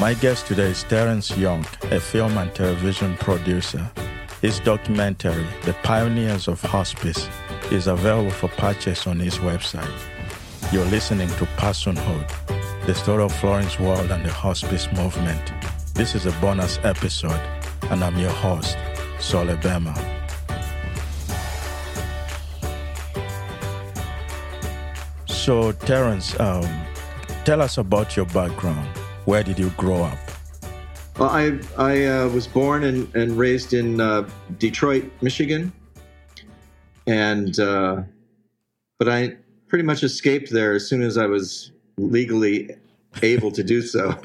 My guest today is Terence Youk, a film and television producer. His documentary, The Pioneers of Hospice, is available for purchase on his website. You're listening to Personhood, the story of Florence Wald and the hospice movement. This is a bonus episode, and I'm your host, Sol Bema. So, Terence, um, tell us about your background. Where did you grow up? Well, I I uh, was born and, and raised in uh, Detroit, Michigan, and uh, but I pretty much escaped there as soon as I was legally able to do so.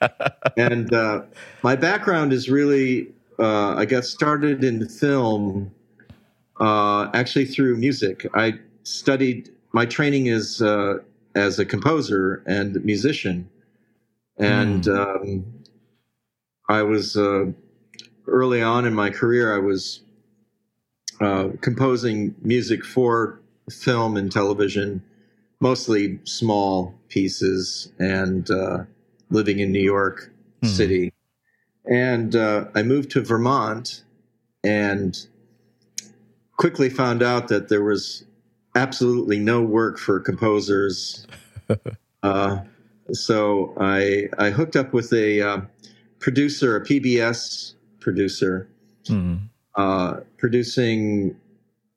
and uh, my background is really uh, I got started in film uh, actually through music. I studied. My training is as a composer and musician and mm. um, I was uh, early on in my career. I was uh, composing music for film and television, mostly small pieces, and uh, living in New York mm. City. And uh, I moved to Vermont, and quickly found out that there was absolutely no work for composers. So I I hooked up with a uh, producer, a PBS producer, mm. uh, producing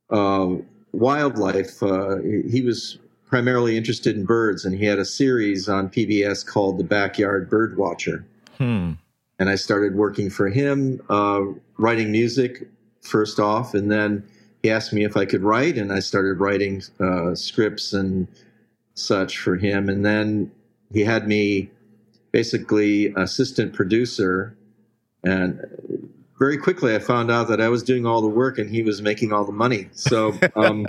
uh, wildlife. Uh, he was primarily interested in birds, and he had a series on PBS called The Backyard Bird Watcher. Hmm. And I started working for him, uh, writing music first off, and then he asked me if I could write, and I started writing uh, scripts and such for him. And then he had me basically assistant producer and very quickly I found out that I was doing all the work and he was making all the money. So um,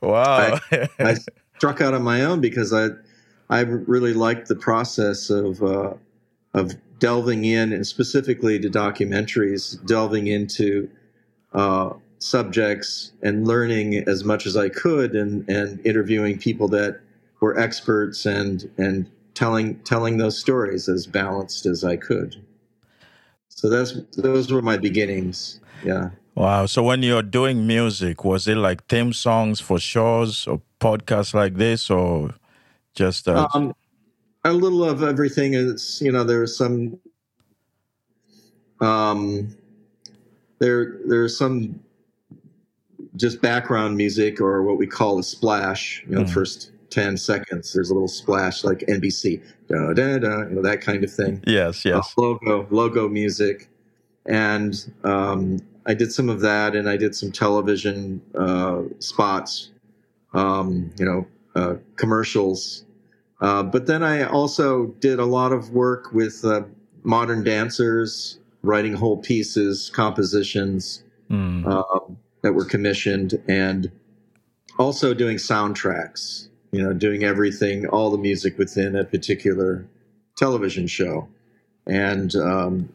wow, I, I, struck out on my own because I I really liked the process of uh, of delving in and specifically to documentaries, delving into uh, subjects and learning as much as I could and and interviewing people that were experts and and telling telling those stories as balanced as I could. So that's those were my beginnings. Yeah. Wow. So when you're doing music, was it like theme songs for shows or podcasts like this, or just uh... um, a little of everything? Is you know there's some um there there's some just background music or what we call a splash. You know, mm. first 10 seconds. There's a little splash like NBC, da, da, da, you know, that kind of thing. Yes, yes. Uh, logo, logo music. And um, I did some of that and I did some television uh, spots, um, you know, uh, commercials. Uh, but then I also did a lot of work with uh, modern dancers, writing whole pieces, compositions mm. that were commissioned, and also doing soundtracks you know, doing everything, all the music within a particular television show, and um,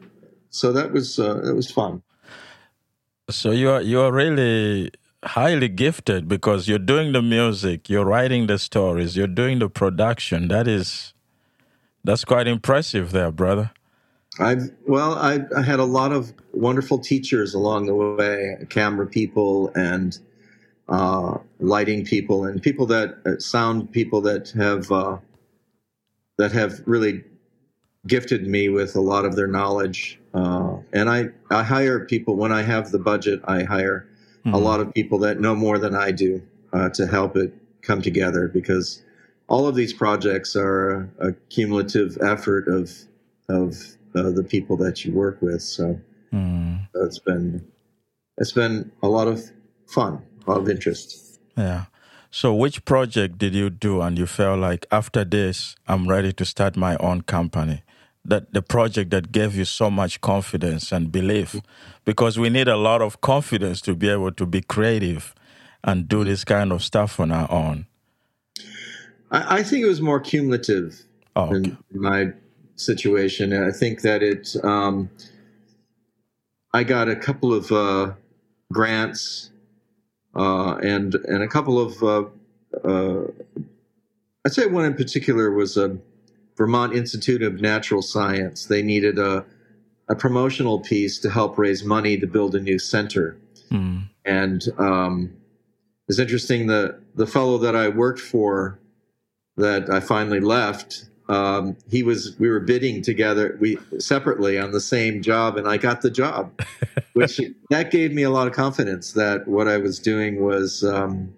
so that was uh, that was fun. So you are you are really highly gifted because you're doing the music, you're writing the stories, you're doing the production. That is that's quite impressive, there, brother. I well, I, I had a lot of wonderful teachers along the way, camera people and uh, lighting people and people that uh, sound people that have uh, that have really gifted me with a lot of their knowledge. Uh, and I, I hire people when I have the budget. I hire mm-hmm. a lot of people that know more than I do uh, to help it come together because all of these projects are a, a cumulative effort of of uh, the people that you work with. So, mm. so it's been it's been a lot of fun of interest. Yeah. So, which project did you do and you felt like after this, I'm ready to start my own company? That the project that gave you so much confidence and belief, because we need a lot of confidence to be able to be creative and do this kind of stuff on our own. I, I think it was more cumulative oh, okay. in my situation. I think that it, um, I got a couple of uh, grants and and a couple of uh, uh, I'd say one in particular was a Vermont Institute of Natural Science. They needed a, a promotional piece to help raise money to build a new center. Mm. And um, it's interesting the the fellow that I worked for that I finally left. Um, he was we were bidding together we separately on the same job and I got the job which that gave me a lot of confidence that what I was doing was um,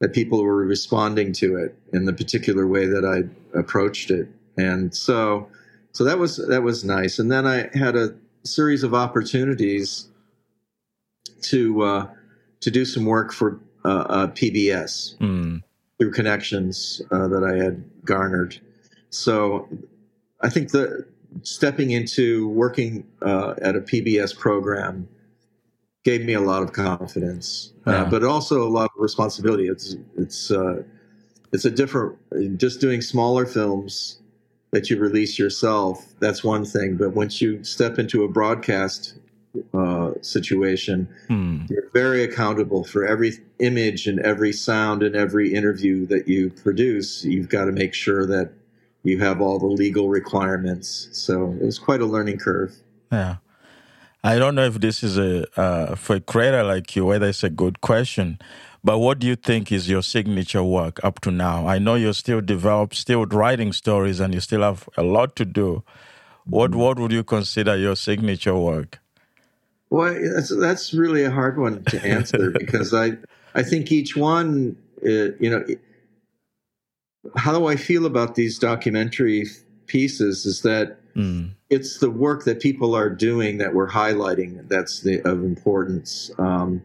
that people were responding to it in the particular way that I approached it and so so that was that was nice and then I had a series of opportunities to uh, to do some work for uh, uh, PBS mm. through connections uh, that I had garnered. So I think that stepping into working uh, at a PBS program gave me a lot of confidence, uh, but also a lot of responsibility. It's it's uh, it's a different just doing smaller films that you release yourself. That's one thing, but once you step into a broadcast uh, situation, hmm. you're very accountable for every image and every sound and every interview that you produce. You've got to make sure that you have all the legal requirements. So it was quite a learning curve. Yeah. I don't know if this is a uh, for a creator like you whether it's a good question, but what do you think is your signature work up to now? I know you're still develop, still writing stories, and you still have a lot to do. What what would you consider your signature work? Well, that's that's really a hard one to answer because I I think each one, uh, you know, how do I feel about these documentary pieces? Is that mm. it's the work that people are doing that we're highlighting that's the, of importance. Um,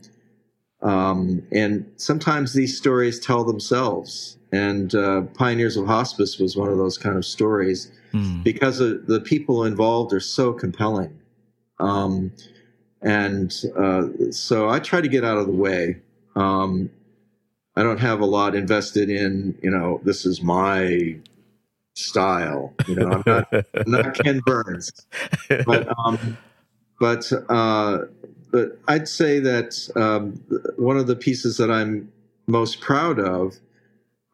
um, and sometimes these stories tell themselves. And uh, Pioneers of Hospice was one of those kind of stories mm. because the people involved are so compelling. Um, and uh, so I try to get out of the way. Um, I don't have a lot invested in, you know, this is my style. You know, I'm not, I'm not Ken Burns, but um, but uh, but I'd say that um, one of the pieces that I'm most proud of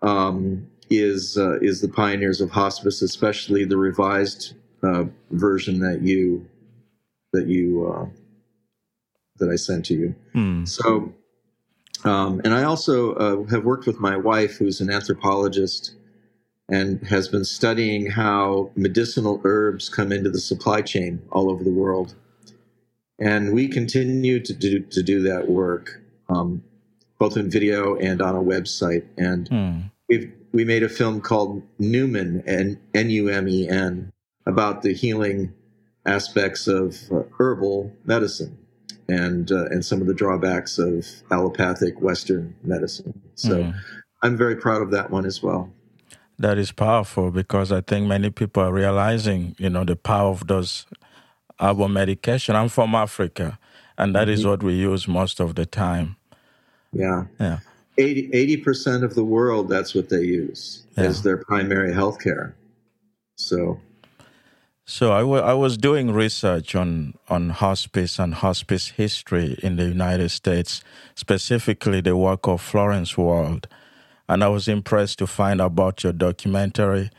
um, is uh, is the Pioneers of Hospice, especially the revised uh, version that you that you uh, that I sent to you. Hmm. So um, and I also uh, have worked with my wife, who's an anthropologist and has been studying how medicinal herbs come into the supply chain all over the world. And we continue to do, to do that work, um, both in video and on a website. And hmm. we've, we made a film called Numen, N-U-M-E-N, about the healing aspects of uh, herbal medicine and uh, and some of the drawbacks of allopathic Western medicine. So mm. I'm very proud of that one as well. That is powerful because I think many people are realizing, you know, the power of those herbal medication. I'm from Africa, and that mm-hmm. is what we use most of the time. Yeah. Yeah. 80 percent of the world, that's what they use yeah. as their primary health care. So so I, w- I was doing research on, on hospice and hospice history in the United States, specifically the work of Florence Wald. And I was impressed to find about your documentary.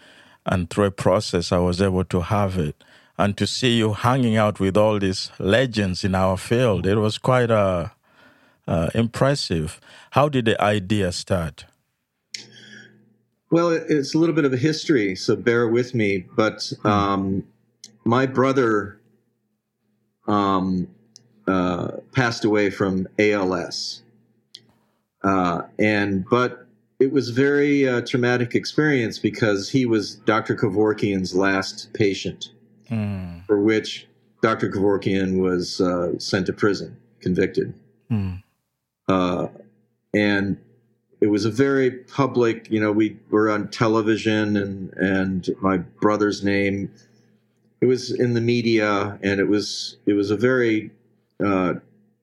And through a process, I was able to have it. And to see you hanging out with all these legends in our field, it was quite uh, uh, impressive. How did the idea start? Well, it's a little bit of a history, so bear with me. But hmm. um, my brother um, uh, passed away from ALS, uh, and but it was very uh, traumatic experience because he was Dr. Kevorkian's last patient, mm. for which Dr. Kevorkian was uh, sent to prison, convicted, mm. and it was a very public. You know, we were on television, and and my brother's name it was in the media, and it was it was a very uh,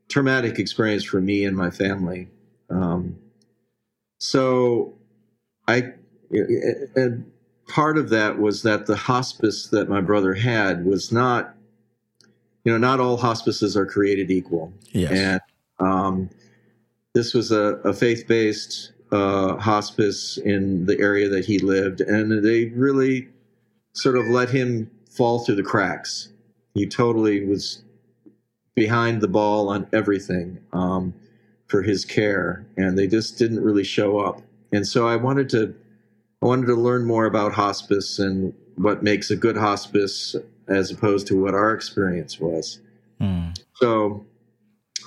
traumatic experience for me and my family. Um, so, I and part of that was that the hospice that my brother had was not, you know, not all hospices are created equal. Yes. And um, this was a, a faith based uh, hospice in the area that he lived, and they really sort of let him fall through the cracks. He totally was behind the ball on everything um, for his care, and they just didn't really show up. And so I wanted to, I wanted to learn more about hospice and what makes a good hospice as opposed to what our experience was. Mm. So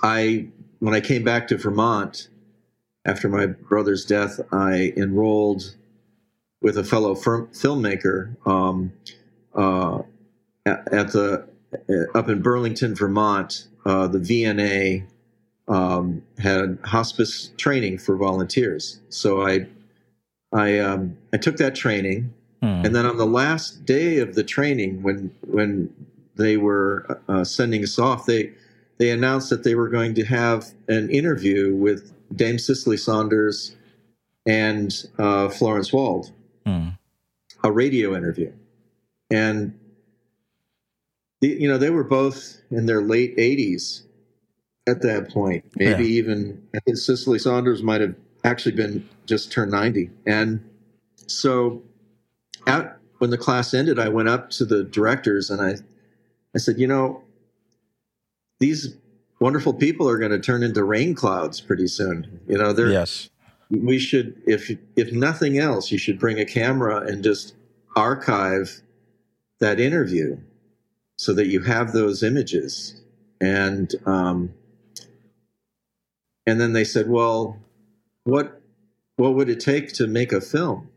I, when I came back to Vermont after my brother's death, I enrolled with a fellow firm, filmmaker um, uh, at, at, the uh, up in Burlington, Vermont. Uh, the VNA um, had hospice training for volunteers, so I I um, I took that training, hmm. and then on the last day of the training, when when they were uh, sending us off, they they announced that they were going to have an interview with Dame Cicely Saunders and uh, Florence Wald, hmm. a radio interview, and the, you know they were both in their late 80s at that point. Maybe yeah. even I think Cicely Saunders might have actually been just turned 90, and so at, when the class ended, I went up to the directors and I I said, you know, these wonderful people are going to turn into rain clouds pretty soon. You know, they're yes. We should, if if nothing else, you should bring a camera and just archive that interview so that you have those images. And um, and then they said, well, what what would it take to make a film?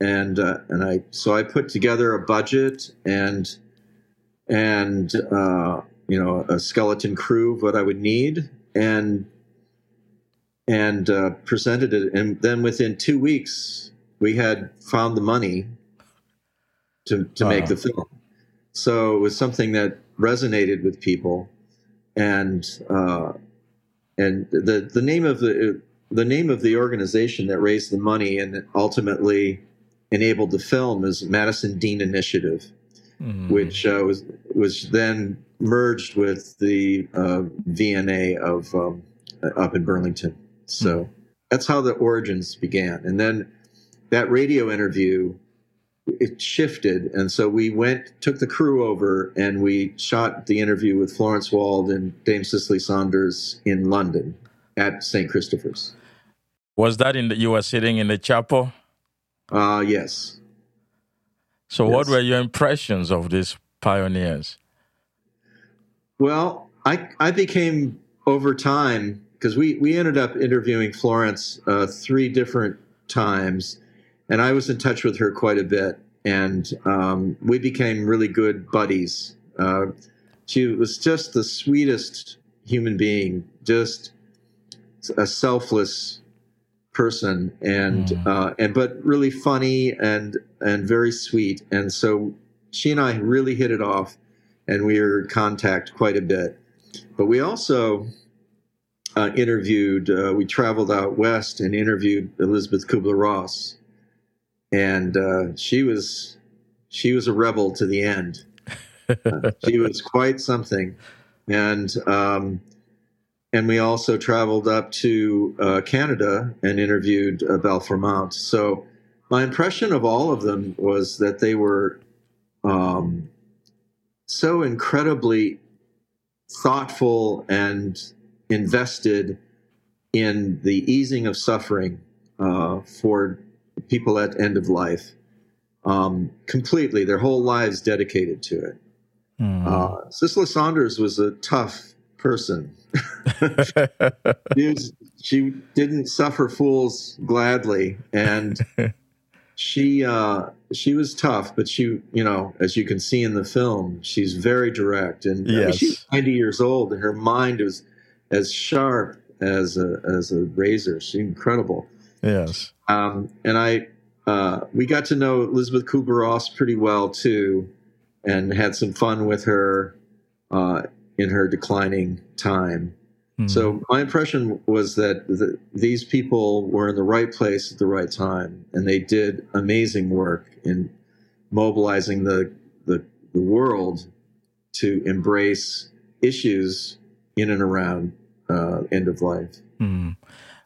And uh, and I so I put together a budget and and uh, you know a skeleton crew of what I would need and and uh, presented it and then within two weeks we had found the money to to uh-huh. make the film so it was something that resonated with people and uh, and the the name of the the name of the organization that raised the money and ultimately enabled the film is Madison Deane Initiative mm. which uh, was was then merged with the uh, VNA of um, up in Burlington. So mm. that's how the origins began, and then that radio interview it shifted, and so we went took the crew over and we shot the interview with Florence Wald and Dame Cicely Saunders in London at St. Christopher's. Was that in the you were sitting in the chapel? Uh yes. So, yes. what were your impressions of these pioneers? Well, I I became over time because we we ended up interviewing Florence uh, three different times, and I was in touch with her quite a bit, and um, we became really good buddies. Uh, she was just the sweetest human being, just a selfless person and mm. uh, and but really funny and and very sweet and so she and I really hit it off and we were in contact quite a bit but we also uh, interviewed uh, we traveled out west and interviewed Elizabeth Kubler-Ross and uh, she was she was a rebel to the end she was quite something and um, and we also traveled up to uh, Canada and interviewed uh, Balfour Mount. So my impression of all of them was that they were um, so incredibly thoughtful and invested in the easing of suffering uh, for people at end of life. Um, completely, their whole lives dedicated to it. Mm. Uh, Cicely Saunders was a tough person. she, was, she, didn't suffer fools gladly, and she uh, she was tough. But she, you know, as you can see in the film, she's very direct, and yes. I mean, she's ninety years old, and her mind is as sharp as a as a razor. She's incredible. Yes. Um, and I uh, we got to know Elizabeth Kubler-Ross pretty well too, and had some fun with her. Uh, in her declining time. Mm. So my impression was that the, these people were in the right place at the right time, and they did amazing work in mobilizing the the, the world to embrace issues in and around uh, end of life. Mm.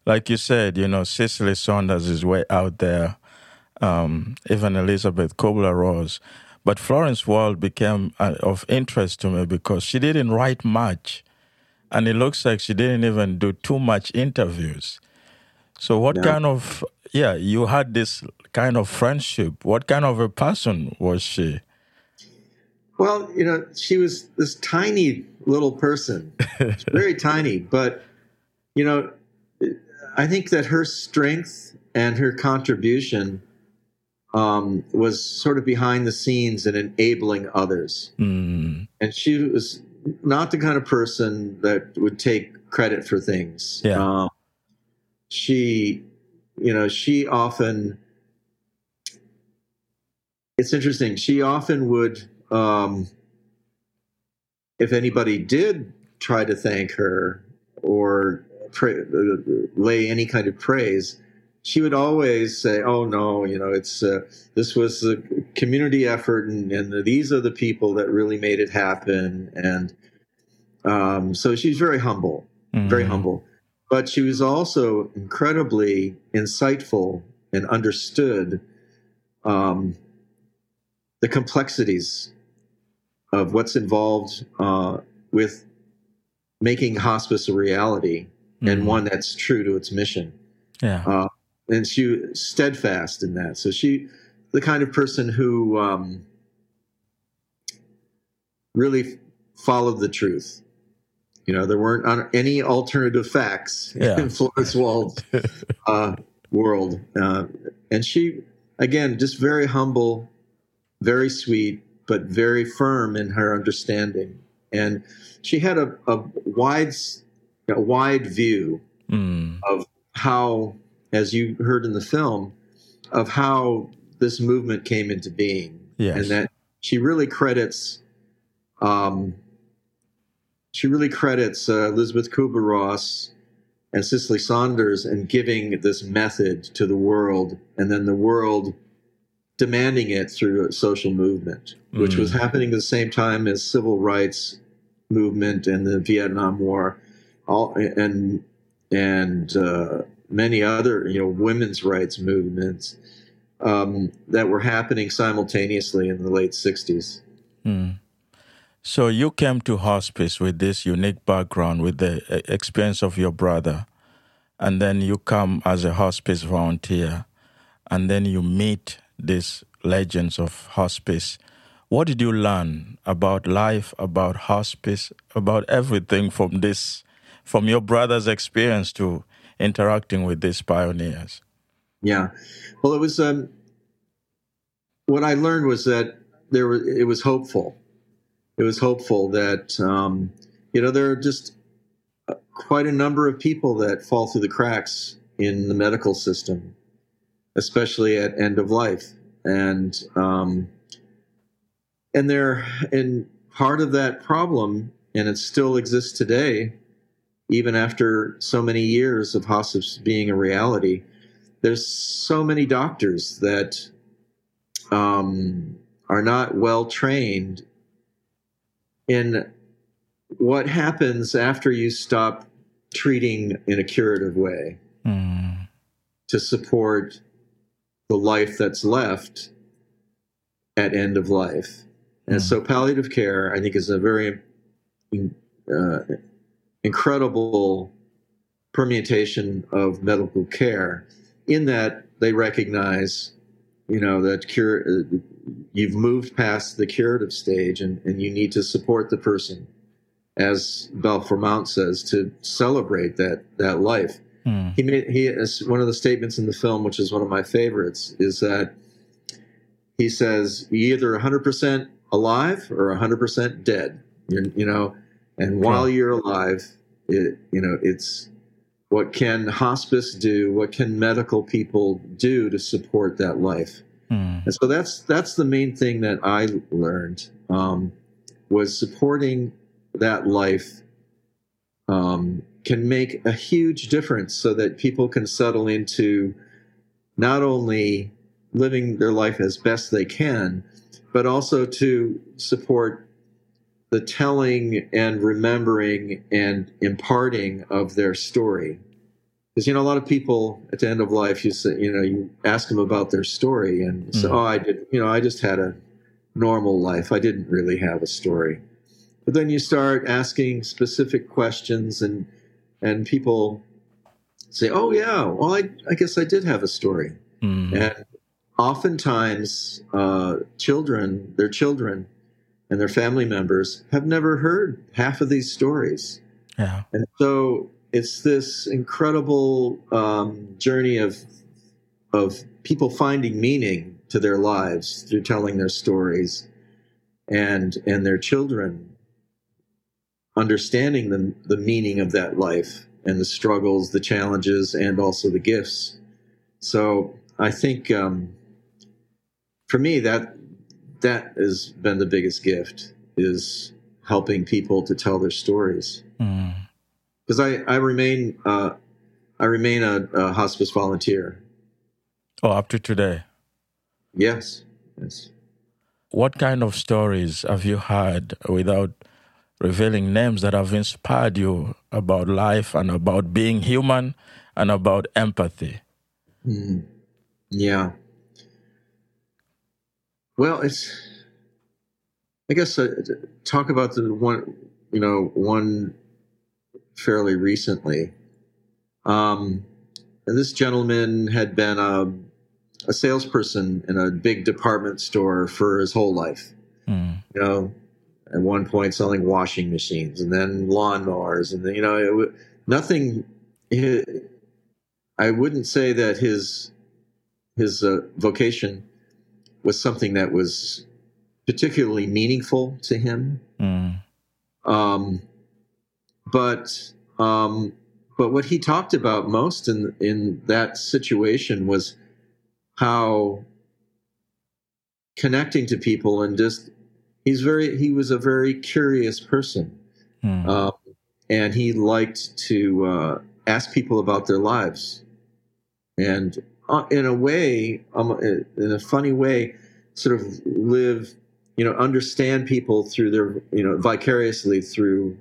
Like you said, you know, Cicely Saunders is way out there. Um, even Elizabeth Kubler-Ross. But Florence Wald became uh, of interest to me because she didn't write much, and it looks like she didn't even do too much interviews. So, what Yeah. kind of yeah? You had this kind of friendship. What kind of a person was she? Well, you know, she was this tiny little person, very tiny, but you know, I think that her strength and her contribution um, was sort of behind the scenes and enabling others. Mm, And she was not the kind of person that would take credit for things. Yeah. Um, she, you know, she often. It's interesting. She often would, um, if anybody did try to thank her or pra- uh, lay any kind of praise, she would always say, "Oh no, you know, it's uh, this was a community effort, and, and these are the people that really made it happen." And um, so she's very humble, very mm, humble, but she was also incredibly insightful and understood um, the complexities of what's involved uh, with making hospice a reality and mm. one that's true to its mission Yeah. uh, and she steadfast in that. So she, the kind of person who um, really followed the truth. You know, there weren't any alternative facts Yeah. in Florence Wald's uh, world, uh, and she, again, just very humble, very sweet, but very firm in her understanding. And she had a, a wide, a wide view Mm, of how, as you heard in the film, of how this movement came into being, yes. and that she really credits, um, she really credits uh, Elizabeth Kubler Ross and Cicely Saunders in giving this method to the world, and then the world demanding it through a social movement, which was Mm. happening at the same time as civil rights movement and the Vietnam War, all and and uh, many other you know women's rights movements um, that were happening simultaneously in the late '60s. Mm. So you came to hospice with this unique background, with the uh, experience of your brother, and then you come as a hospice volunteer, and then you meet these legends of hospice. What did you learn about life, about hospice, about everything from this, from your brother's experience to interacting with these pioneers? Yeah, well, it was um, what I learned was that there was it was hopeful. It was hopeful that um, you know there are just quite a number of people that fall through the cracks in the medical system, especially at end of life, and um, and there and part of that problem, and it still exists today, even after so many years of hospice being a reality. There's so many doctors that um, are not well trained in what happens after you stop treating in a curative way Mm, to support the life that's left at end of life. And Mm. so palliative care, I think, is a very uh, incredible permutation of medical care in that they recognize, you know, that cure, uh, you've moved past the curative stage and, and you need to support the person, as Balfour Mount says, to celebrate that, that life. Mm, he made he is one of the statements in the film which is one of my favorites is that he says you're either 100% alive or 100% dead. You're, you know and while you're alive it, you know it's what can hospice do what can medical people do to support that life. Mm, and so that's that's the main thing that I learned um, was supporting that life um, can make a huge difference, so that people can settle into not only living their life as best they can, but also to support the telling and remembering and imparting of their story. Because you know, a lot of people at the end of life, you say, you know, you ask them about their story, and say, Mhm. "Oh, I did, you know, I just had a normal life. I didn't really have a story. But then you start asking specific questions, and and people say, "Oh yeah, well I, I guess I did have a story." Mm. And oftentimes, uh, children, their children, and their family members have never heard half of these stories. Yeah. And so it's this incredible um, journey of of people finding meaning to their lives through telling their stories, and and their children understanding the the meaning of that life and the struggles, the challenges, and also the gifts. So I think um, for me that that has been the biggest gift is helping people to tell their stories Mm. because I, I remain uh, I remain a, a hospice volunteer. Oh, up to today. Yes, yes. What kind of stories have you heard without revealing names that have inspired you about life and about being human and about empathy? Mm. Yeah. Well, it's. I guess uh, talk about the one, you know, one fairly recently. Um, and this gentleman had been a, a salesperson in a big department store for his whole life. Mm. You know, at one point selling washing machines and then lawnmowers, and then, you know, it, nothing. It, I wouldn't say that his his uh, vocation was something that was particularly meaningful to him. Mm. Um, but um, but what he talked about most in in that situation was how connecting to people and just he's very he was a very curious person Mm. um, and he liked to uh, ask people about their lives and uh, in a way um, in a funny way sort of live you know understand people through their you know vicariously through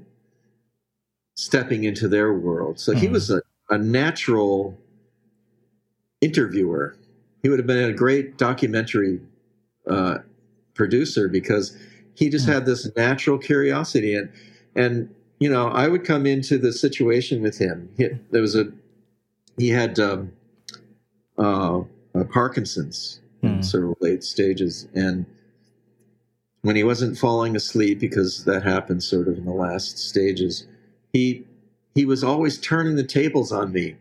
stepping into their world so he Mhm. was a, a natural interviewer he would have been a great documentary uh, producer because he just Hmm. had this natural curiosity and and you know i would come into the situation with him he, there was a he had um, uh, uh, parkinson's in Hmm. sort of late stages. And when he wasn't falling asleep because that happened sort of in the last stages he he was always turning the tables on me.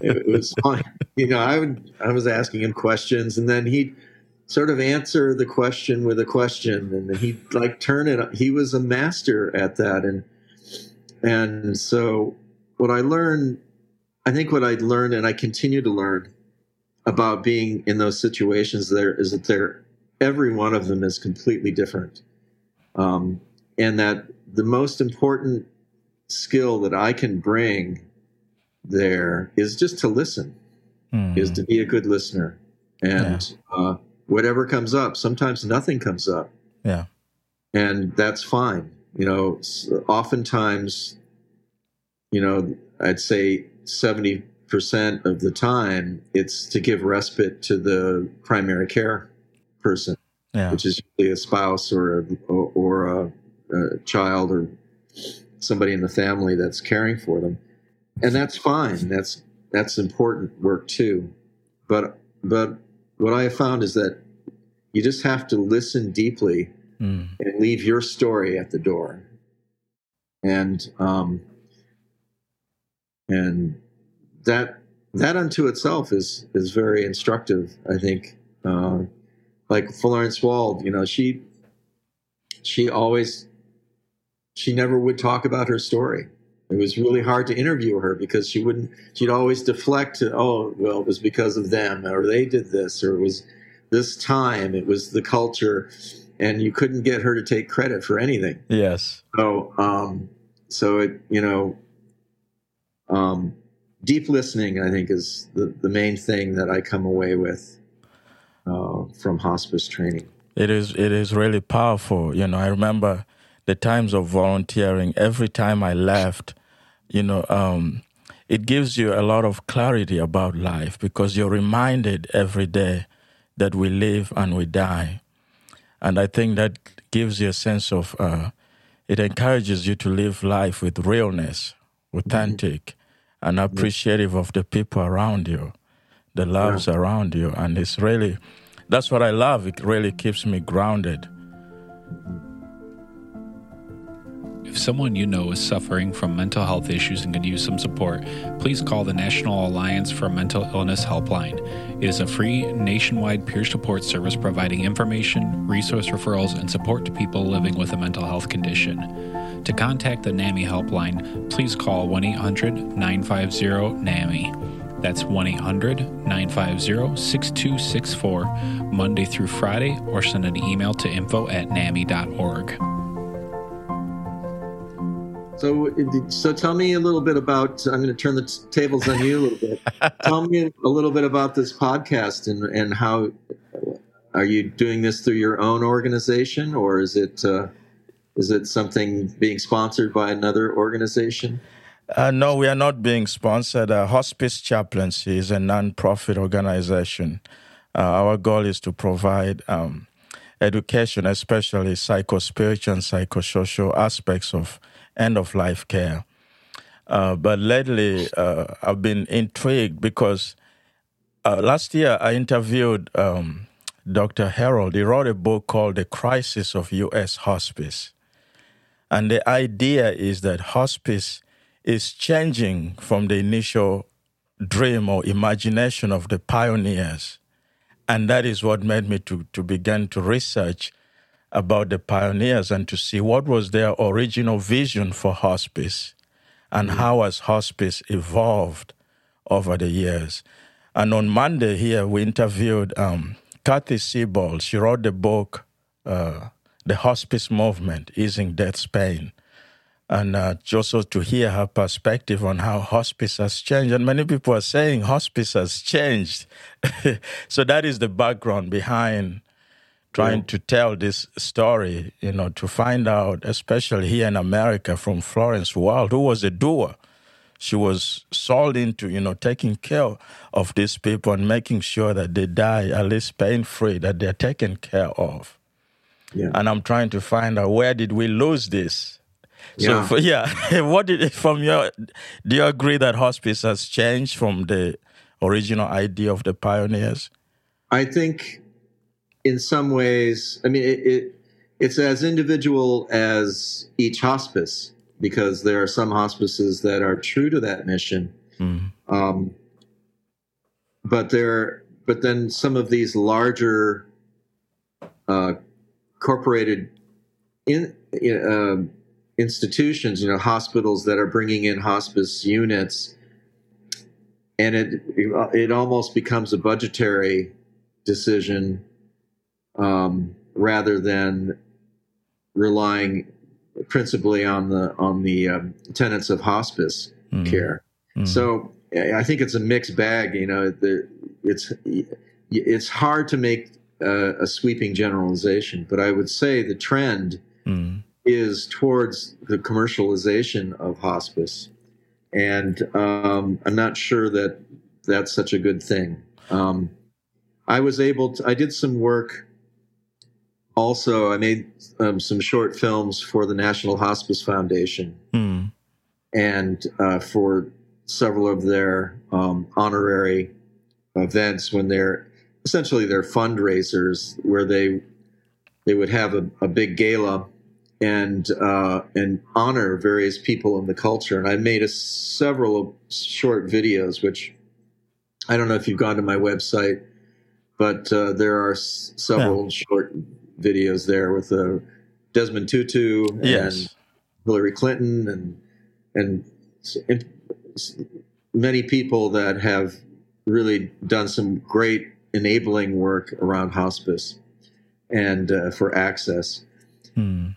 It was fun you know i would i was asking him questions and then he'd sort of answer the question with a question and he'd like turn it he was a master at that and and so what i learned i think what i learned and i continue to learn about being in those situations there is that they're every one of them is completely different. Um, and that the most important skill that i can bring there is just to listen Mm. is to be a good listener. And uh, whatever comes up sometimes nothing comes up. Yeah. and that's fine. You know oftentimes you know i'd say 70% of the time it's to give respite to the primary care person Yeah. which is usually a spouse or a, or, or a, a child or somebody in the family that's caring for them, and that's fine. That's that's important work too. But but what I have found is that you just have to listen deeply Mm. and leave your story at the door, and um, and that that unto itself is is very instructive. I think, uh, like Florence Wald, you know, she she always she never would talk about her story. It was really hard to interview her because she wouldn't. She'd always deflect to, oh, well, it was because of them, or they did this, or it was this time, it was the culture, and you couldn't get her to take credit for anything. Yes. So, um, so it, you know, um, deep listening, I think, is the, the main thing that I come away with uh, from hospice training. It is it is really powerful. You know, I remember the times of volunteering. Every time I left, you know, um, it gives you a lot of clarity about life because you're reminded every day that we live and we die. and I think that gives you a sense of. Uh, it encourages you to live life with realness, authentic, mm-hmm. And appreciative of the people around you, the loves yeah. around you, and it's really. That's what I love. It really keeps me grounded. If someone you know is suffering from mental health issues and could use some support, please call the National Alliance for Mental Illness Helpline. It is a free nationwide peer support service providing information, resource referrals, and support to people living with a mental health condition. To contact the NAMI helpline, please call 1 800 950 NAMI. That's 1 800 950 6264, Monday through Friday, or send an email to info at NAMI.org. So, so tell me a little bit about. I'm going to turn the t- tables on you a little bit. tell me a little bit about this podcast and and how are you doing this through your own organization or is it uh, is it something being sponsored by another organization? Uh, no, we are not being sponsored. Uh, Hospice Chaplaincy is a non-profit organization. Uh, our goal is to provide um, education, especially psycho-spiritual and psychosocial aspects of end of life care. Uh, but lately, uh, I've been intrigued because uh, last year I interviewed um, Dr. Harold. He wrote a book called The Crisis of U.S. Hospice. And the idea is that hospice is changing from the initial dream or imagination of the pioneers. And that is what made me to, to begin to research about the pioneers and to see what was their original vision for hospice and mm-hmm. how has hospice evolved over the years. And on Monday here, we interviewed um, Cathy Siebold. She wrote the book, uh, The Hospice Movement, Easing Death's Pain. And uh, also to hear her perspective on how hospice has changed. And many people are saying hospice has changed. so that is the background behind trying yeah. to tell this story, you know, to find out, especially here in America, from Florence Wald, who was a doer. She was sold into, you know, taking care of these people and making sure that they die at least pain free, that they're taken care of. Yeah. And I'm trying to find out where did we lose this? So yeah, for, yeah. what did from your do you agree that hospice has changed from the original idea of the pioneers? I think in some ways, I mean, it, it, it's as individual as each hospice because there are some hospices that are true to that mission. Mm. Um, but there, but then some of these larger uh, corporated in, uh, institutions, you know, hospitals that are bringing in hospice units, and it it almost becomes a budgetary decision um, rather than relying principally on the on the um, tenets of hospice mm. care. Mm. So I think it's a mixed bag. You know, the, it's it's hard to make a, a, sweeping generalization, but I would say the trend mm. is towards the commercialization of hospice, and um, I'm not sure that that's such a good thing. Um, I was able to. I did some work also, I made um, some short films for the National Hospice Foundation mm. and uh, for several of their um, honorary events when they're essentially they're fundraisers where they they would have a, a big gala and uh, and honor various people in the culture. And I made a, several short videos, which I don't know if you've gone to my website, but uh, there are s- several yeah. short videos there with uh, Desmond Tutu and yes. Hillary Clinton and, and and many people that have really done some great enabling work around hospice and uh, for access. Hmm.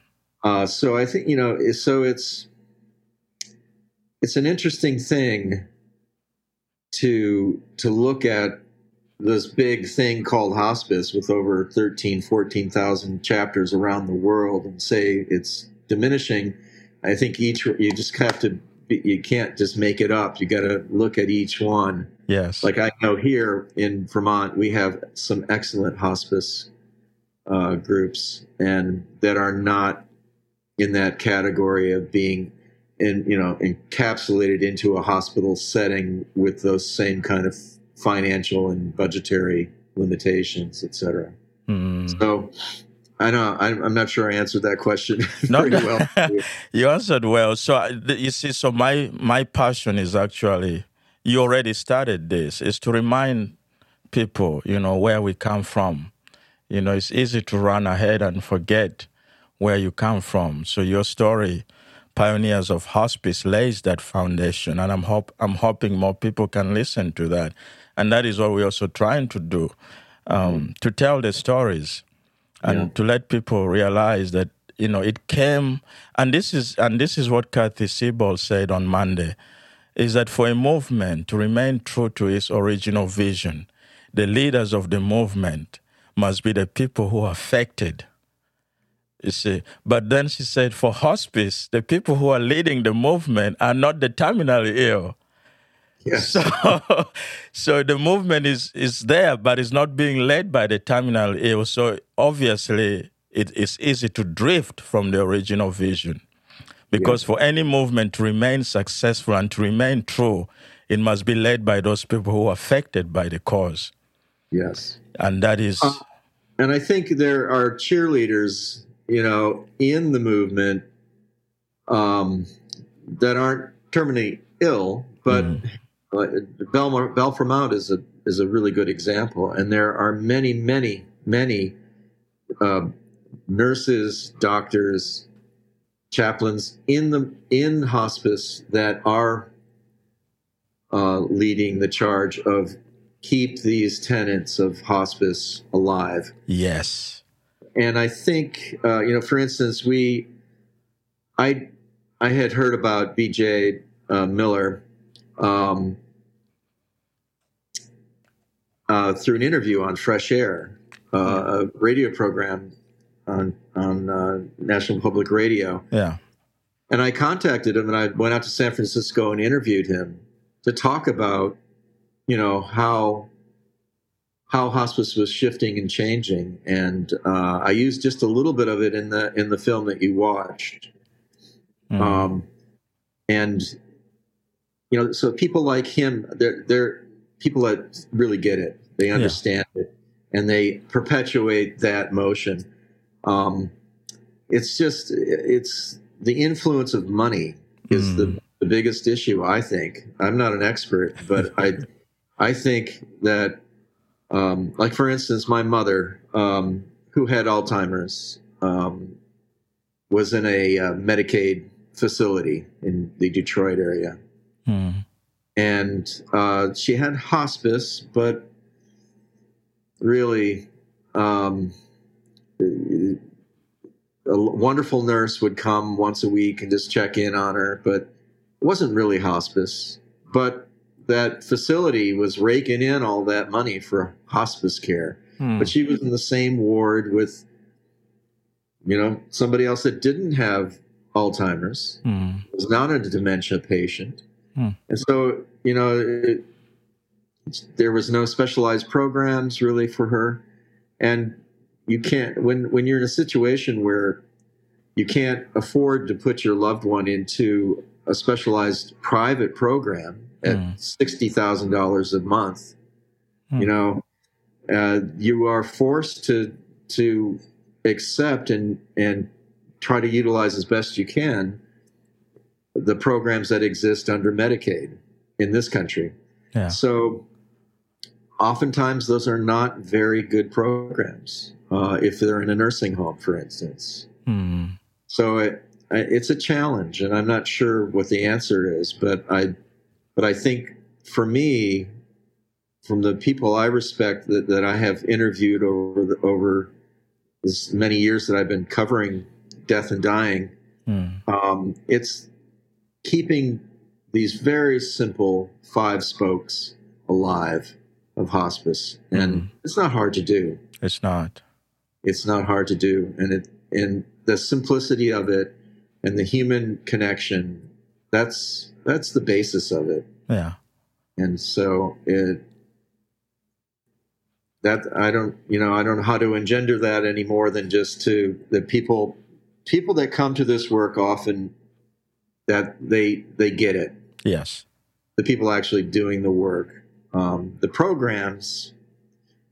Uh, so I think you know, so it's it's an interesting thing to to look at this big thing called hospice with over 13, 14,000 chapters around the world and say it's diminishing, I think each, you just have to, you can't just make it up. You got to look at each one. Yes. Like I know here in Vermont, we have some excellent hospice uh, groups and that are not in that category of being in you know encapsulated into a hospital setting with those same kind of financial and budgetary limitations, et cetera. Mm. So I know I'm not sure I answered that question very well. you answered well. So you see, so my my passion is actually you already started this is to remind people, you know, where we come from. You know, it's easy to run ahead and forget where you come from. So your story, Pioneers of Hospice, lays that foundation, and I'm hope I'm hoping more people can listen to that, and that is what we're also trying to do, um, to tell the stories, and yeah. to let people realize that you know it came, and this is and this is what Cathy Siebold said on Monday, is that for a movement to remain true to its original vision, the leaders of the movement must be the people who are affected you see. But then she said, for hospice, the people who are leading the movement are not the terminally ill. Yes. So, so the movement is is there, but it's not being led by the terminal ill. So obviously, it is easy to drift from the original vision, because for any movement to remain successful and to remain true, it must be led by those people who are affected by the cause. Yes, and that is. Uh, and I think there are cheerleaders you know, in the movement um, that aren't terminally ill, but mm. Bell, Balfour Mount is a is a really good example, and there are many, many, many uh, nurses, doctors, chaplains in the in hospice that are uh, leading the charge of keep these tenants of hospice alive. Yes and I think uh, you know, for instance, we, I, I had heard about B.J. Uh, Miller um, uh, through an interview on Fresh Air, uh, a radio program on on uh, National Public Radio. Yeah, and I contacted him, and I went out to San Francisco and interviewed him to talk about, you know, how how hospice was shifting and changing, and uh, I used just a little bit of it in the in the film that you watched. Mm. Um, and you know, so people like him, they're they're people that really get it, they understand yeah. it, and they perpetuate that motion. Um, it's just it's the influence of money is mm. the, the biggest issue. I think I'm not an expert, but I I think that um, like for instance, my mother, um, who had Alzheimer's, um, was in a uh, Medicaid facility in the Detroit area, and uh, she had hospice, but really, um, a wonderful nurse would come once a week and just check in on her, but it wasn't really hospice. But that facility was raking in all that money for hospice care. Hmm. But she was in the same ward with, you know, somebody else that didn't have Alzheimer's, hmm. was not a dementia patient. Hmm. And so, you know, it, there was no specialized programs really for her. And you can't, when, when you're in a situation where you can't afford to put your loved one into a specialized private program, at mm. sixty thousand dollars a month, mm. you know, uh, you are forced to to accept and and try to utilize as best you can the programs that exist under Medicaid in this country. Yeah. So oftentimes those are not very good programs uh, if they're in a nursing home, for instance. Mm. So it, it's a challenge, and I'm not sure what the answer is, but I but I think for me, from the people I respect that, that I have interviewed over the, over as many years that I've been covering death and dying, mm. um, it's keeping these very simple five spokes alive of hospice, and mm. it's not hard to do. It's not. It's not hard to do, and it and the simplicity of it and the human connection. That's that's the basis of it. Yeah. And so it that I don't you know I don't know how to engender that any more than just to the people people that come to this work often that they they get it. Yes. The people actually doing the work, um, the programs,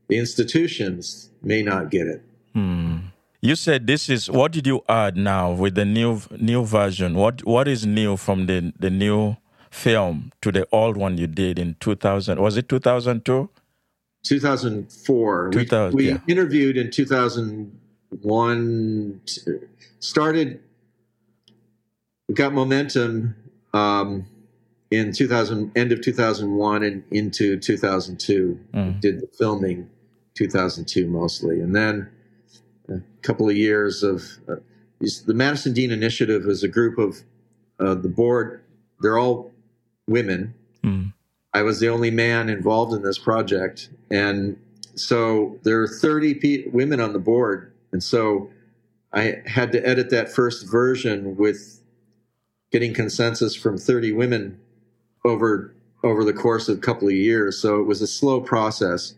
the institutions may not get it. Hmm. You said this is what did you add now with the new new version? What what is new from the the new film to the old one you did in 2000? Was it 2002? 2004. 2000, we we yeah. interviewed in 2001. Started, we got momentum um, in 2000, end of 2001 and into 2002. Mm. Did the filming 2002 mostly, and then a couple of years of uh, the Madison Deane Initiative is a group of uh, the board. They're all women. Mm. I was the only man involved in this project, and so there are 30 pe- women on the board, and so I had to edit that first version with getting consensus from 30 women over over the course of a couple of years. So it was a slow process,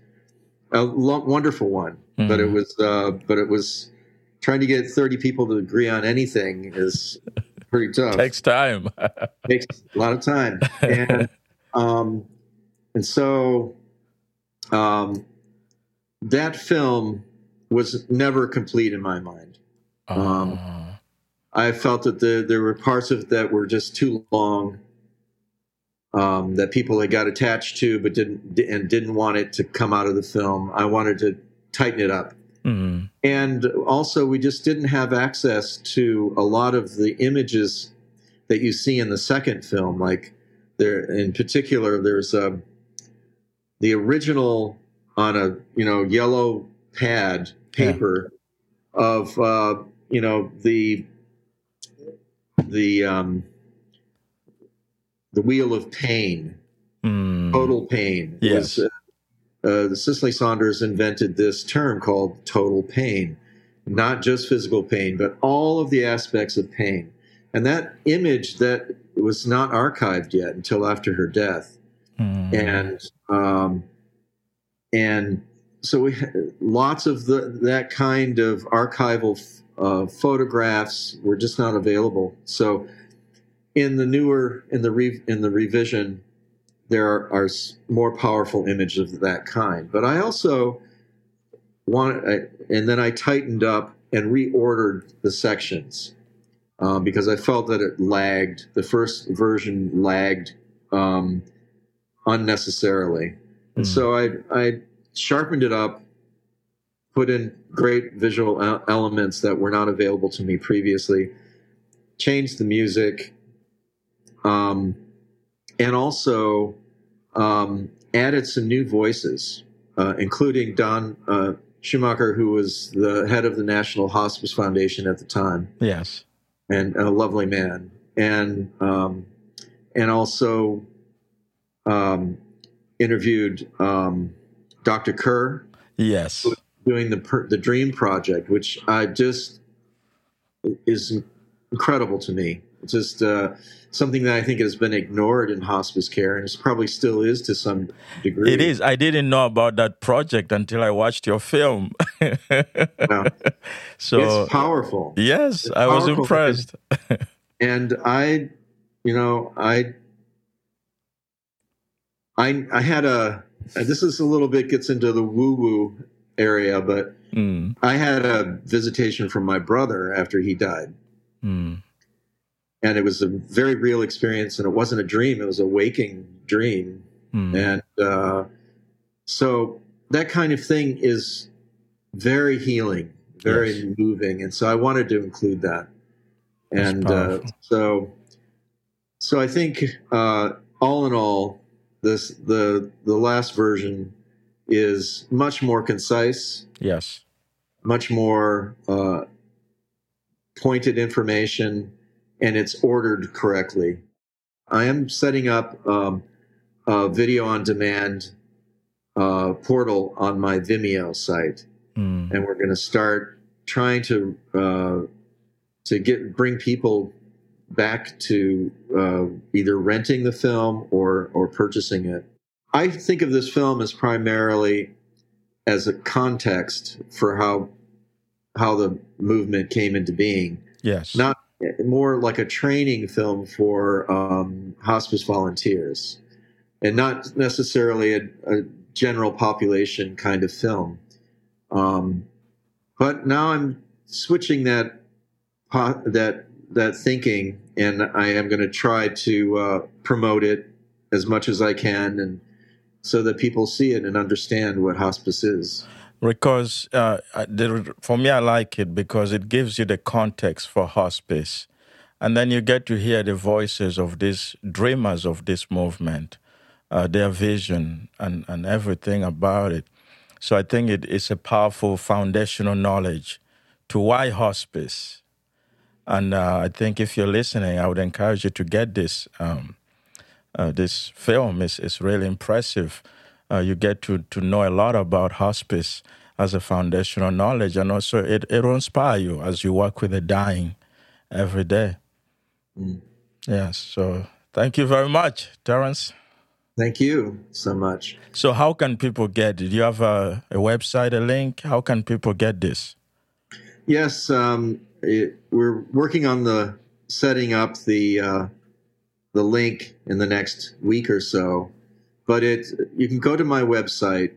a lo- wonderful one, but it Mhm. was uh, but it was trying to get 30 people to agree on anything is pretty tough Takes time. takes a lot of time and um and so um that film was never complete in my mind Um, Ah. I felt that the, there were parts of it that were just too long um, that people had got attached to but didn't and didn't want it to come out of the film. I wanted to tighten it up. Mm. and also we just didn't have access to a lot of the images that you see in the second film. Like there in particular there's um, the original on a you know yellow pad paper of uh, you know the the um, the wheel of pain Mm. total pain Yes. was, uh, uh, the Cicely Saunders invented this term called total pain, not just physical pain, but all of the aspects of pain. And that image that was not archived yet until after her death, Mm. and um, and so we lots of the, that kind of archival uh, photographs were just not available. So in the newer in the re, in the revision, there are, are more powerful images of that kind. But I also want, I, and then I tightened up and reordered the sections um, because I felt that it lagged. The first version lagged um, unnecessarily, and Mm. so I I sharpened it up, put in great visual elements that were not available to me previously, changed the music, um, and also um, added some new voices, uh, including Don uh, Schumacher, who was the head of the National Hospice Foundation at the time Yes. and a lovely man, and um, and also um, interviewed um, Dr. Kerr Yes. Doing the per- the Dream Project, which I just is incredible to me. It's just uh, something that I think has been ignored in hospice care, and it probably still is to some degree. It is. I didn't know about that project until I watched your film. So it's powerful. yes, It's I was powerful. impressed. and I, you know, I, I, I had a. This is a little bit gets into the woo woo area, but Mm, I had a visitation from my brother after he died, mm, and it was a very real experience, and it wasn't a dream; it was a waking dream, mm. and uh, so that kind of thing is very healing, very Yes. moving, and so I wanted to include that. That's And uh, so, so I think uh, all in all, this the the last version is much more concise, Yes. much more uh, pointed information, and it's ordered correctly. I am setting up um, a video on demand uh, portal on my Vimeo site, Mm, and we're going to start trying to uh, to get bring people back to uh, either renting the film or or purchasing it. I think of this film as primarily as a context for how how the movement came into being. Yes. Not more like a training film for um, hospice volunteers, and not necessarily a, a general population kind of film. Um, but now I'm switching that that that thinking, and I am going to try to uh, promote it as much as I can, and so that people see it and understand what hospice is. Because uh, for me, I like it because it gives you the context for hospice, and then you get to hear the voices of these dreamers of this movement, uh, their vision and and everything about it. So I think it is a powerful foundational knowledge to why hospice. And uh, I think if you're listening, I would encourage you to get this. Um, uh, this film is, is really impressive. Uh, you get to, to know a lot about hospice as a foundational knowledge, and also it, it will inspire you as you work with the dying every day. Mm. Yes, so thank you very much, Terence. Thank you so much. So, how can people get it? Do you have a, a website, a link? How can people get this? Yes, um, it, we're working on the setting up the uh, the link in the next week or so. But it you can go to my website,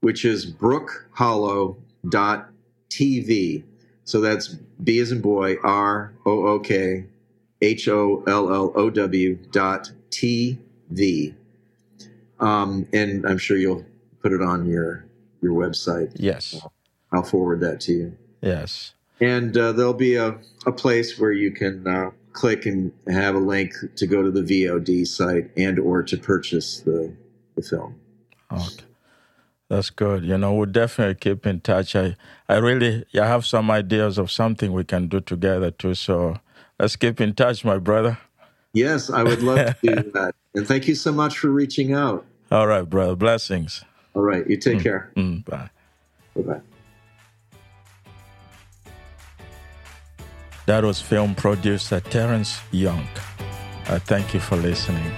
which is brookhollow.tv. So that's B as in boy, R O O K H O L L O W dot T V. Um, and I'm sure you'll put it on your your website. Yes, I'll forward that to you. Yes, and uh, there'll be a, a place where you can uh, click and have a link to go to the VOD site and or to purchase the the film. Okay. That's good. You know, we'll definitely keep in touch. I, I really, I have some ideas of something we can do together too. So let's keep in touch, my brother. Yes, I would love to do that. And thank you so much for reaching out. All right, brother. Blessings. All right. You take mm. care. Mm, bye. Bye bye. That was film producer Terence Youk. Uh, thank you for listening.